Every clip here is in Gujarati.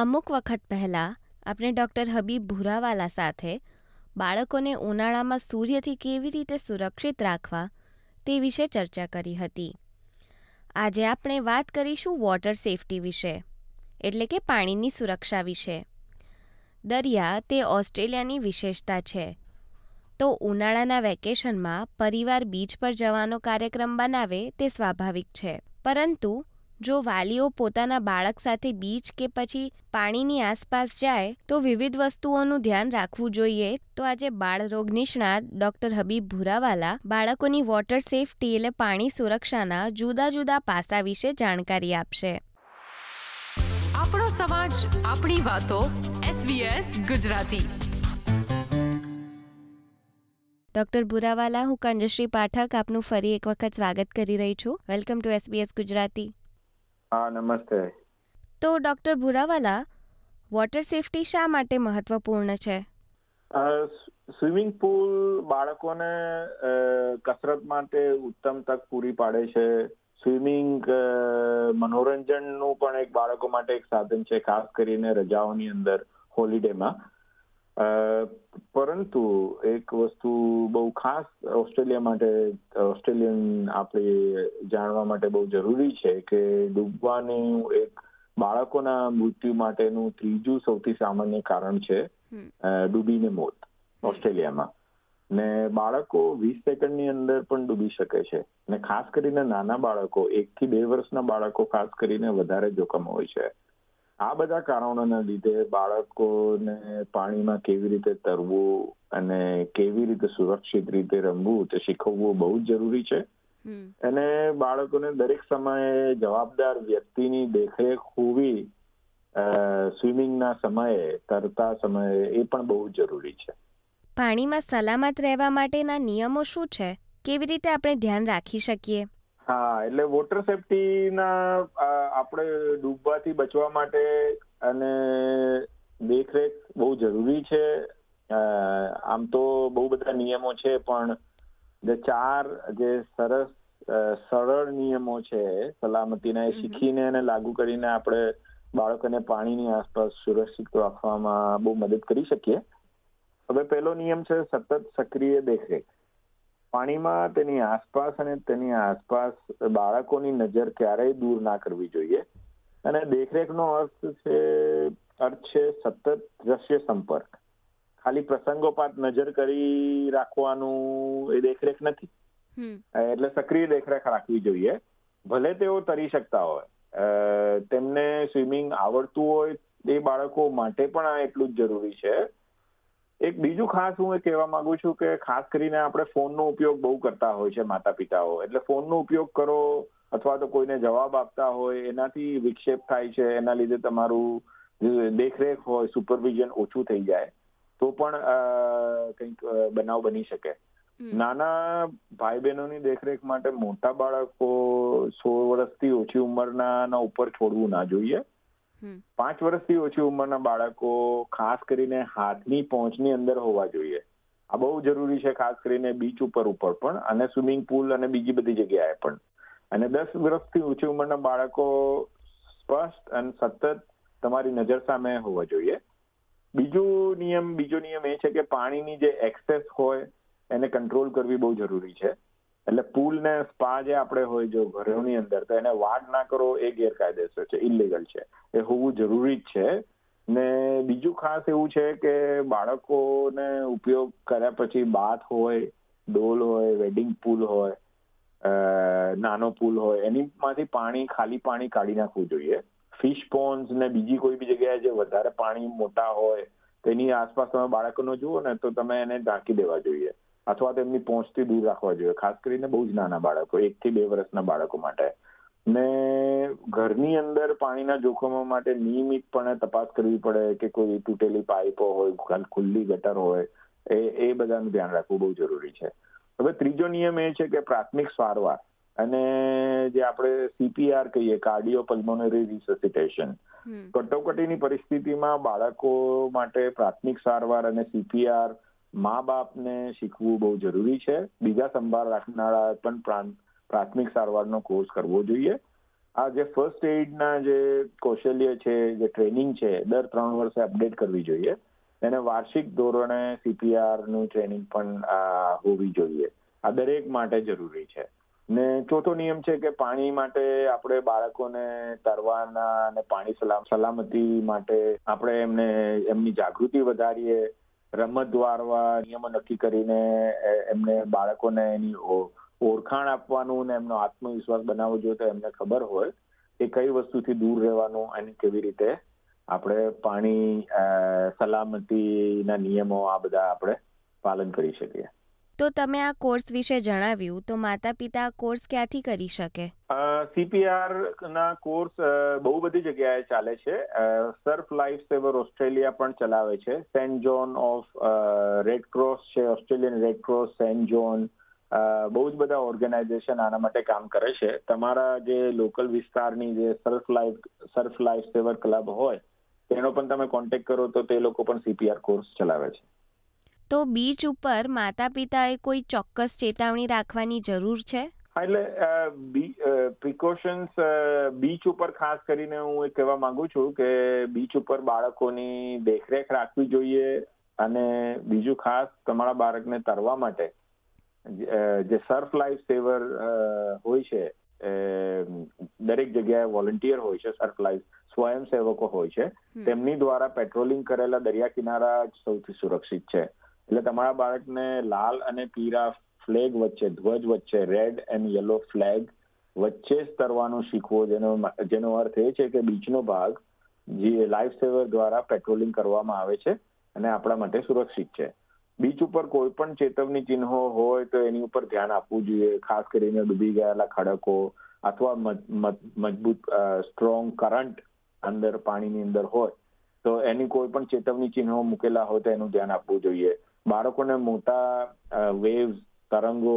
અમુક વખત પહેલાં આપણે ડૉક્ટર હબીબ ભુરાવાલા સાથે બાળકોને ઉનાળામાં સૂર્યથી કેવી રીતે સુરક્ષિત રાખવા તે વિશે ચર્ચા કરી હતી. આજે આપણે વાત કરીશું વોટર સેફટી વિશે, એટલે કે પાણીની સુરક્ષા વિશે. દરિયા તે ઓસ્ટ્રેલિયાની વિશેષતા છે. તો ઉનાળાના વેકેશનમાં પરિવાર બીચ પર જવાનો કાર્યક્રમ બનાવે તે સ્વાભાવિક છે, પરંતુ જો વાલીઓ પોતાના બાળક સાથે બીચ કે પછી પાણીની આસપાસ જાય તો વિવિધ વસ્તુઓનું ધ્યાન રાખવું જોઈએ. તો આજે બાળ રોગ નિષ્ણાત ડોક્ટર હબીબ ભુરાવાલા બાળકોની વોટર સેફટી એટલે પાણી સુરક્ષાના જુદા જુદા પાસા વિશે જાણકારી આપશે. આપણો સમાજ આપણી વાતો એસવીએસ ગુજરાતી. ડોક્ટર ભુરાવાલા હું કંજશ્રી પાઠક આપનું ફરી એક વખત સ્વાગત કરી રહી છું. Welcome to SBS Gujarati. હા નમસ્તે. તો ડોક્ટર ભુરાવાલા વોટર સેફટી શા માટે મહત્વપૂર્ણ છે? સ્વિમિંગ પુલ બાળકોને કસરત માટે ઉત્તમ તક પૂરી પાડે છે. સ્વિમિંગ મનોરંજનનું પણ એક બાળકો માટે એક સાધન છે ખાસ કરીને રજાઓની અંદર હોલિડેમાં પરંતુ એક વસ્તુ બહુ ખાસ ઓસ્ટ્રેલિયા માટે ઓસ્ટ્રેલિયન આપણે જાણવા માટે બહુ જરૂરી છે કે ડૂબવાનું એક બાળકોના મૃત્યુ માટેનું ત્રીજું સૌથી સામાન્ય કારણ છે ડૂબીને મોત ઓસ્ટ્રેલિયામાં. ને બાળકો વીસ સેકન્ડની અંદર પણ ડૂબી શકે છે. ને ખાસ કરીને નાના બાળકો એક થી બે વર્ષના બાળકો ખાસ કરીને વધારે જોખમ હોય છે. આ બધા કારણોના લીધે બાળકોને પાણીમાં કેવી રીતે તરવું અને કેવી રીતે સુરક્ષિત રીતે રમવું તે શીખવવું બહુ જ જરૂરી છે. અને બાળકોને દરેક સમયે જવાબદાર વ્યક્તિની દેખરેખ હોવી સ્વિમિંગના સમયે તરતા સમયે એ પણ બહુ જરૂરી છે. પાણીમાં સલામત રહેવા માટેના નિયમો શું છે? કેવી રીતે આપણે ધ્યાન રાખી શકીએ? હા એટલે વોટર સેફટીના આપણે ડૂબવાથી બચવા માટે અને દેખરેખ બહુ જરૂરી છે. આમ તો બહુ બધા નિયમો છે પણ જે ચાર જે સરસ સરળ નિયમો છે સલામતીના એ શીખીને અને લાગુ કરીને આપણે બાળકોને પાણીની આસપાસ સુરક્ષિત રાખવામાં બહુ મદદ કરી શકીએ. હવે પહેલો નિયમ છે સતત સક્રિય દેખરેખ. પાણીમાં તેની આસપાસ અને તેની આસપાસ બાળકોની નજર ક્યારેય દૂર ના કરવી જોઈએ. અને દેખરેખનો અર્થ છે અર્થ છે સતત દ્રશ્ય સંપર્ક. ખાલી પ્રસંગોપાત નજર કરી રાખવાનું એ દેખરેખ નથી. એટલે સક્રિય દેખરેખ રાખવી જોઈએ. ભલે તેઓ તરી શકતા હોય. તેમને સ્વિમિંગ આવડતું હોય એ બાળકો માટે પણ આ એટલું જ જરૂરી છે. એક બીજું ખાસ હું એ કહેવા માંગુ છું કે ખાસ કરીને આપણે ફોનનો ઉપયોગ બહુ કરતા હોય છે માતા પિતાઓ એટલે ફોનનો ઉપયોગ કરો અથવા તો કોઈને જવાબ આપતા હોય એનાથી વિક્ષેપ થાય છે એના લીધે તમારું દેખરેખ હોય સુપરવિઝન ઓછું થઈ જાય તો પણ કંઈક બનાવ બની શકે. નાના ભાઈ બહેનોની દેખરેખ માટે મોટા બાળકો સોળ વર્ષથી ઓછી ઉંમરના ઉપર છોડવું ના જોઈએ. પાંચ વર્ષથી ઓછી ઉંમરના બાળકો ખાસ કરીને હાથની પહોંચની અંદર હોવા જોઈએ. આ બહુ જરૂરી છે ખાસ કરીને બીચ ઉપર ઉપર પણ, અને સ્વિમિંગ પુલ અને બીજી બધી જગ્યાએ પણ. અને દસ વર્ષથી ઓછી ઉંમરના બાળકો સ્પષ્ટ અને સતત તમારી નજર સામે હોવા જોઈએ. બીજું નિયમ, બીજો નિયમ એ છે કે પાણીની જે એક્સેસ હોય એને કંટ્રોલ કરવી બહુ જરૂરી છે. એટલે પુલ ને સ્પા જે આપણે હોય જો ઘરોની અંદર, તો એને વાડ ના કરો એ ગેરકાયદેસર છે ઇલીગલ છે. એ હોવું જરૂરી જ છે. ને બીજું ખાસ એવું છે કે બાળકોને ઉપયોગ કર્યા પછી બાથ હોય, ડોલ હોય, વેડિંગ પુલ હોય નાનો પુલ હોય, એનીમાંથી પાણી, ખાલી પાણી કાઢી નાખવું જોઈએ. ફિશ પોન્સ ને બીજી કોઈ બી જગ્યાએ જે વધારે પાણી મોટા હોય, તેની આસપાસ તમે બાળકોનો જુઓ ને, તો તમે એને ઢાંકી દેવા જોઈએ. અથવા તો એમની પહોંચથી દૂર રાખવા જોઈએ. ખાસ કરીને બહુ જ નાના બાળકો એકથી બે વર્ષના બાળકો માટે. ને ઘરની અંદર પાણીના જોખમો માટે નિયમિતપણે તપાસ કરવી પડે કે કોઈ તૂટેલી પાઇપો હોય ખુલ્લી ગટર હોય એ એ બધાનું ધ્યાન રાખવું બહુ જરૂરી છે. હવે ત્રીજો નિયમ એ છે કે પ્રાથમિક સારવાર અને જે આપણે સીપીઆર કહીએ કાર્ડિયો પલ્મોનરી રિસસિટેશન કટોકટીની પરિસ્થિતિમાં બાળકો માટે પ્રાથમિક સારવાર અને સીપીઆર મા બાપને શીખવું બહુ જરૂરી છે. બીજા સંભાળ રાખનારા પણ પ્રાથમિક સારવારનો કોર્સ કરવો જોઈએ. આ જે ફર્સ્ટ એડના જે કૌશલ્ય છે, જે ટ્રેનિંગ છે, દર ત્રણ વર્ષે અપડેટ કરવી જોઈએ. એને વાર્ષિક ધોરણે સીપીઆરનું ટ્રેનિંગ પણ હોવી જોઈએ. આ દરેક માટે જરૂરી છે. ને ચોથો નિયમ છે કે પાણી માટે આપણે બાળકોને તરવાના અને પાણી સલામતી માટે આપણે એમને, એમની જાગૃતિ વધારીએ. રમત વારવા નિયમો નક્કી કરીને એમને બાળકોને એની ઓળખાણ આપવાનું ને એમનો આત્મવિશ્વાસ બનાવવો જોઈએ તો એમને ખબર હોય કે કઈ વસ્તુથી દૂર રહેવાનું અને કેવી રીતે આપણે પાણી સલામતીના નિયમો આ બધા આપણે પાલન કરી શકીએ. તો તમે આ કોર્સ વિશે જણાવ્યું, તો માતા પિતા આ કોર્સ ક્યાંથી કરી શકે? સીપીઆર ના કોર્સ બહુ બધી જગ્યાએ ચાલે છે. સર્ફ લાઈફ સેવર ઓસ્ટ્રેલિયા પણ ચલાવે છે. Saint John of Red Cross છે, Australian Red Cross, Saint John બહુ જ બધા ઓર્ગેનાઇઝેશન આના માટે કામ કરે છે. તમારા જે લોકલ વિસ્તારની જે surf life surf life saver club હોય, તેનો પણ તમે કોન્ટેક્ટ કરો તો તે લોકો પણ સીપીઆર કોર્સ ચલાવે છે. તો બીચ ઉપર માતા પિતાએ કોઈ ચોક્કસ ચેતવણી રાખવાની જરૂર છે? એટલે પ્રિકોશન્સ બીચ ઉપર ખાસ કરીને હું એ કહેવા માંગુ છું કે બીચ ઉપર બાળકોની દેખરેખ રાખવી જોઈએ અને બીજું ખાસ તમારા બાળકને તરવા માટે. જે સર્ફ લાઈફ સેવર હોય છે દરેક જગ્યાએ વોલન્ટિયર હોય છે સર્ફ લાઈફ સ્વયંસેવકો હોય છે. તેમની દ્વારા પેટ્રોલિંગ કરેલા દરિયા કિનારા સૌથી સુરક્ષિત છે. એટલે તમારા બાળકને લાલ અને પીળા ફ્લેગ વચ્ચે, ધ્વજ વચ્ચે રેડ એન્ડ યલો ફ્લેગ વચ્ચે તરવાનું શીખવો. જેનો જેનો અર્થ એ છે કે બીચનો ભાગ જે લાઈફ સેવર દ્વારા પેટ્રોલિંગ કરવામાં આવે છે અને આપણા માટે સુરક્ષિત છે. બીચ ઉપર કોઈ પણ ચેતવણી ચિહ્નો હોય તો એની ઉપર ધ્યાન આપવું જોઈએ. ખાસ કરીને ડૂબી ગયેલા ખડકો અથવા મજબૂત સ્ટ્રોંગ કરંટ અંદર પાણીની અંદર હોય તો એની કોઈ પણ ચેતવણી ચિહ્નો મૂકેલા હોય તો એનું ધ્યાન આપવું જોઈએ. બાળકોને મોટા વેવ્સ તરંગો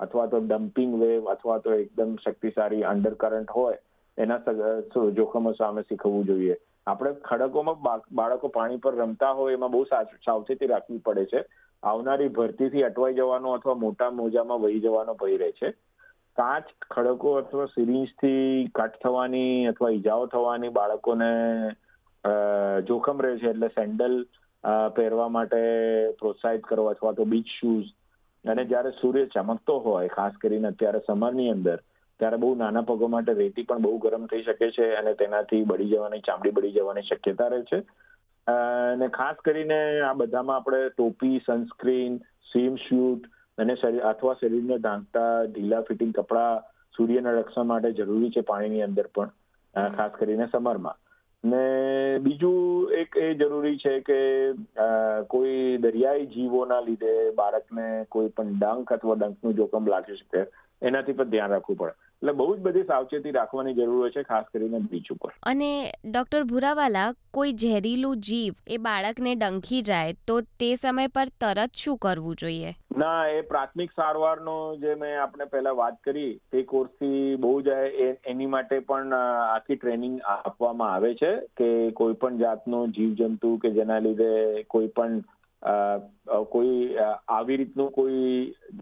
અથવા તો ડમ્પિંગ વેવ અથવા તો એકદમ શક્તિશાળી અંડર હોય, એના જોખમો સામે શીખવવું જોઈએ. આપણે ખડકોમાં બાળકો પાણી પર રમતા હોય એમાં બહુ સાવચેતી રાખવી પડે છે. આવનારી ભરતીથી અટવાઈ જવાનો અથવા મોટા મોજામાં વહી જવાનો ભય રહે છે. કાચ, ખડકો અથવા સિરિંજથી કટ થવાની અથવા ઈજાઓ થવાની બાળકોને જોખમ રહે છે એટલે સેન્ડલ પહેરવા માટે પ્રોત્સાહિત કરો અથવા તો બીચ શૂઝ અને જ્યારે સૂર્ય ચમકતો હોય, ખાસ કરીને અત્યારે સમરની અંદર, ત્યારે બહુ નાના પગો માટે રેતી પણ બહુ ગરમ થઈ શકે છે અને તેનાથી બળી જવાની, ચામડી બળી જવાની શક્યતા રહે છે. અને ખાસ કરીને આ બધામાં આપણે ટોપી સનસ્ક્રીન સ્વિમ શૂટ અને શરીર અથવા શરીરને ઢાંકતા ઢીલા ફિટિંગ કપડાં સૂર્યના રક્ષણ માટે જરૂરી છે પાણીની અંદર પણ ખાસ કરીને સમરમાં ને બીજું એક એ જરૂરી છે કે કોઈ દરિયાઈ જીવોના લીધે બાળકને કોઈ પણ ડંખ અથવા ડંખનું જોખમ લાગી શકે, એનાથી પણ ધ્યાન રાખવું પડે. એટલે બહુ જ બધી સાવચેતી રાખવાની જરૂર છે, ખાસ કરીને બીચ ઉપર. અને ડોક્ટર ભુરાવાલા, કોઈ ઝેરીલું જીવ એ બાળકને ડંખી જાય, તો તે સમય પર તરત શું કરવું જોઈએ? ના, એ પ્રાથમિક સારવારનો જે મેં આપણે પહેલા વાત કરી, તે કોર્સથી બહુ જ એની માટે પણ આખી ટ્રેનિંગ આપવામાં આવે છે કે કોઈ પણ જાતનો જીવજંતુ કે જેના લીધે કોઈ પણ કોઈ આવી રીતનું કોઈ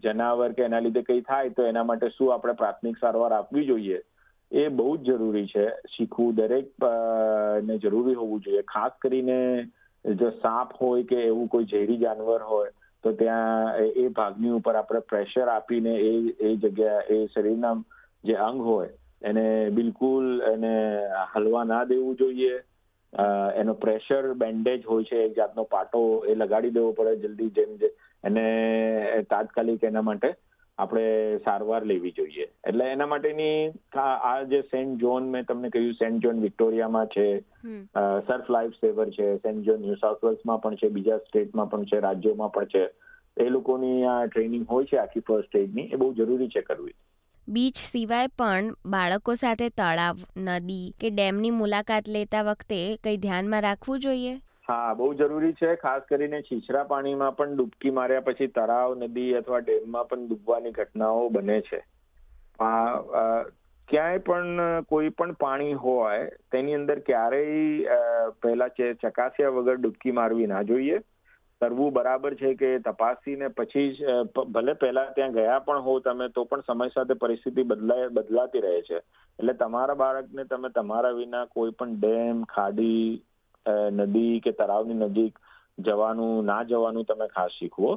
જનાવર કે એના લીધે કંઈ થાય તો એના માટે શું આપણે પ્રાથમિક સારવાર આપવી જોઈએ? એ બહુ જ જરૂરી છે. શીખવું દરેક ને જરૂરી હોવું જોઈએ. ખાસ કરીને જો સાપ હોય કે એવું કોઈ ઝેરી જાનવર હોય તો ત્યાં એ ભાગની ઉપર આપણે પ્રેશર આપીને એ એ જગ્યા, એ શરીરના જે અંગ હોય, એને બિલકુલ એને હલવા ના દેવું જોઈએ. એનો પ્રેશર બેન્ડેજ હોય છે, એક જાતનો પાટો એ લગાડી દેવો પડે જલ્દી જેમ એને તાત્કાલિક એના માટે આપણે સારવાર લેવી જોઈએ. એટલે એના માટેની આ જે સેન્ટ જોન મેં તમને કહ્યું સેન્ટ જોન વિક્ટોરિયામાં છે સર્ફ લાઈફ સેવર છે સેન્ટ જોન ન્યૂ સાઉથ વેલ્સમાં પણ છે બીજા સ્ટેટમાં પણ છે રાજ્યોમાં પણ છે. એ લોકોની આ ટ્રેનિંગ હોય છે આખી ફર્સ્ટ એડની એ બહુ જરૂરી છે કરવી. બીચ સિવાય પણ બાળકો સાથે તળાવ નદી કે ડેમની મુલાકાત લેતા વખતે કંઈ ધ્યાનમાં રાખવું જોઈએ? હા, બહુ જરૂરી છે. ખાસ કરીને છીછરા પાણીમાં પણ ડૂબકી માર્યા પછી તળાવ, નદી અથવા ડેમમાં પણ ડૂબવાની ઘટનાઓ બને છે. ક્યાંય પણ કોઈ પણ પાણી હોય, તેની અંદર ક્યારેય પહેલા ચકાસ્યા વગર ડૂબકી મારવી ના જોઈએ. તરવું બરાબર છે કે તપાસીને પછી જ ભલે પહેલા ત્યાં ગયા પણ હો તમે, તો પણ સમય સાથે પરિસ્થિતિ બદલાય, બદલાતી રહે છે. એટલે તમારા બાળકને તમે તમારા વિના કોઈ પણ ડેમ, ખાડી નદી કે તળાવની નજીક જવાનું ના જવાનું તમે ખાસ શીખવો.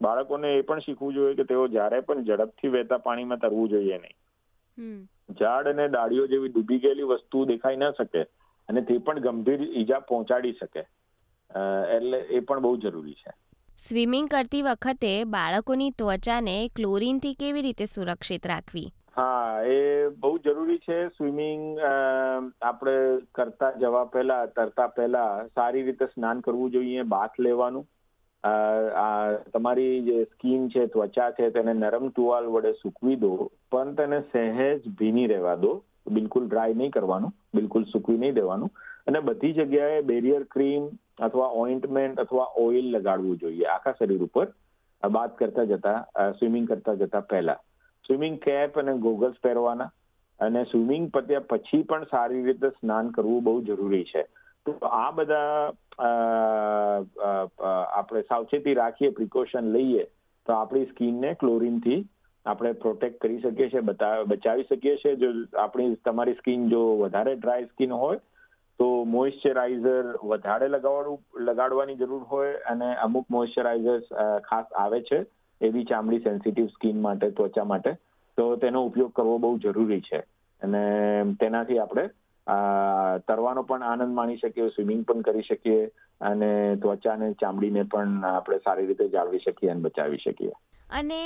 બાળકોને એ પણ શીખવું જોઈએ કે તેઓ જ્યારે પણ ઝડપથી વહેતા પાણીમાં તરવું જોઈએ નહીં. ઝાડ અને ડાળીઓ જેવી ડૂબી ગયેલી વસ્તુ દેખાઈ ન શકે અને તે પણ ગંભીર ઈજા પહોંચાડી શકે. એટલે એ પણ બહુ જરૂરી છે. સ્વિમિંગ કરતી વખતે બાળકોની ત્વચાને ક્લોરીનથી કેવી રીતે સુરક્ષિત રાખવી? હા, એ બહુ જરૂરી છે. સ્વિમિંગ આપણે કરતા જવા પહેલા, તરતા પહેલા સારી રીતે સ્નાન કરવું જોઈએ, બાથ લેવાનું. તમારી જે સ્કીન છે, ત્વચા છે, તેને નરમ ટુવાલ વડે સૂકવી દો, પણ તેને સહેજ ભીની રહેવા દો. બિલકુલ ડ્રાય નહીં કરવાનું, બિલકુલ સૂકવી નહીં દેવાનું. અને બધી જગ્યાએ બેરિયર ક્રીમ અથવા ઓઇન્ટમેન્ટ અથવા ઓઇલ લગાડવું જોઈએ. આખા શરીર ઉપર બાદ કરતા જતા સ્વિમિંગ કરતા જતા પહેલા. સ્વિમિંગ કેપ અને ગોગલ્સ પહેરવાના અને સ્વિમિંગ પત્યા પછી પણ સારી રીતે સ્નાન કરવું બહુ જરૂરી છે. તો આ બધા આપણે સાવચેતી રાખીએ, પ્રિકોશન લઈએ, તો આપણી સ્કિનને ક્લોરિનથી આપણે પ્રોટેક્ટ કરી શકીએ છીએ બચાવી શકીએ છીએ. જો આપણી, તમારી સ્કિન જો વધારે ડ્રાય સ્કિન હોય, તો મોઇશ્ચરાઇઝર વધારે લગાવવાનું લગાડવાની જરૂર હોય અને અમુક મોઇશ્ચરાઇઝર્સ ખાસ આવે છે. એવી ચામડી સેન્સિટિવ સ્કિન માટે, ત્વચા માટે. તો તેનો ઉપયોગ કરવો બહુ જરૂરી છે. અને તેનાથી આપણે તરવાનો પણ આનંદ માણી શકીએ સ્વિમિંગ પણ કરી શકીએ, અને ત્વચાને ચામડીને પણ આપણે સારી રીતે જાળવી શકીએ અને બચાવી શકીએ. અને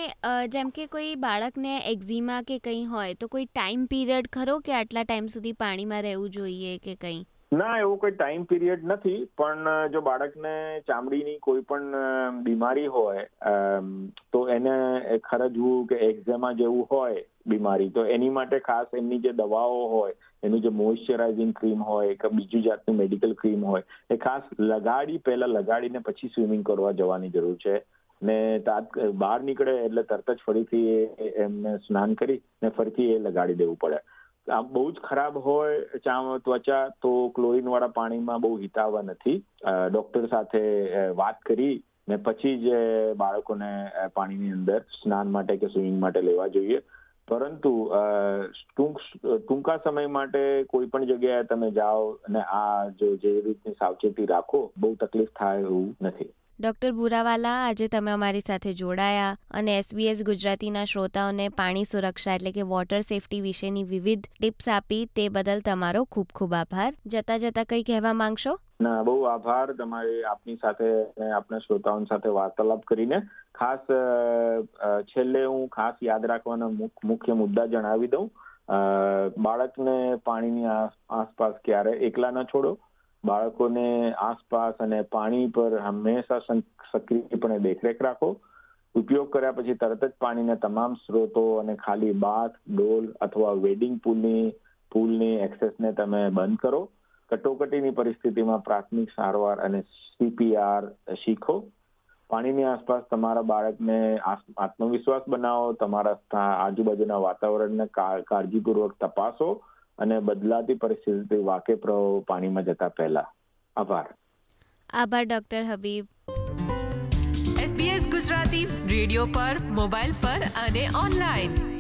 જેમ કે કોઈ બાળકને એક્ઝિમા કે કંઈ હોય, તો કોઈ ટાઈમ પીરિયડ ખરો કે આટલા ટાઈમ સુધી પાણીમાં રહેવું જોઈએ કે કંઈ? ના, એવો કોઈ ટાઈમ પીરિયડ નથી, પણ જો બાળકને ચામડીની કોઈ પણ બીમારી હોય તો એને ખરજવું કે એક્ઝેમા જેવું હોય બીમારી, તો એની માટે ખાસ એમની જે દવાઓ હોય, એનું જે મોઇશ્ચરાઇઝિંગ ક્રીમ હોય કે બીજું જાતનું મેડિકલ ક્રીમ હોય, એ ખાસ લગાડી, પહેલા લગાડીને પછી સ્વિમિંગ કરવા જવાની જરૂર છે. ને તાત, બહાર નીકળે એટલે તરત જ ફરીથી એમને સ્નાન કરી ને ફરીથી એ લગાડી દેવું પડે. બહુ જ ખરાબ હોય ત્વચા તો ક્લોરીન વાળા પાણીમાં બહુ હિતાવા નથી. ડોક્ટર સાથે વાત કરી ને પછી જ બાળકોને પાણીની અંદર સ્નાન માટે કે સ્વિમિંગ માટે લેવા જોઈએ. પરંતુ ટૂંક ટૂંકા સમય માટે કોઈ પણ જગ્યાએ તમે જાઓ અને આ જો જે રીતની સાવચેતી રાખો, બહુ તકલીફ થાય એવું નથી. ડોક્ટર ભુરાવાલા, આજે તમે અમારી સાથે જોડાયા અને એસબીએસ ગુજરાતીના શ્રોતાઓને પાણી સુરક્ષા એટલે કે વોટર સેફટી વિશેની વિવિધ ટિપ્સ આપી, તે બદલ તમારો ખૂબ ખૂબ આભાર. જતા જતા કંઈ કહેવા માંગશો? ના, બહુ આભાર તમારી આપની સાથે આપણા શ્રોતાઓ સાથે વાર્તાલાપ કરીને. ખાસ છેલ્લે હું ખાસ યાદ રાખવાના મુખ્ય મુદ્દા જણાવી દઉં. બાળકને પાણીની આસપાસ ક્યારે એકલા ન છોડો. બાળકોને આસપાસ અને પાણી પર હંમેશા સક્રિયપણે દેખરેખ રાખો. ઉપયોગ કર્યા પછી તરત જ પાણીના તમામ સ્ત્રોતો અને ખાલી બાથ, ડોલ અથવા વેડિંગ પુલની પુલની એક્સેસને તમે બંધ કરો. કટોકટીની પરિસ્થિતિમાં પ્રાથમિક સારવાર અને સીપીઆર શીખો. પાણીની આસપાસ તમારા બાળકને આત્મવિશ્વાસ બનાવો. તમારા આજુબાજુના વાતાવરણને કાળજીપૂર્વક તપાસો. અને બદલાતી પરિસ્થિતિથી વાકેફ રહો પાણીમાં જતા પહેલા. આભાર. આભાર doctor Habib. SBS Gujarati radio પર મોબાઈલ પર અને ઓનલાઈન.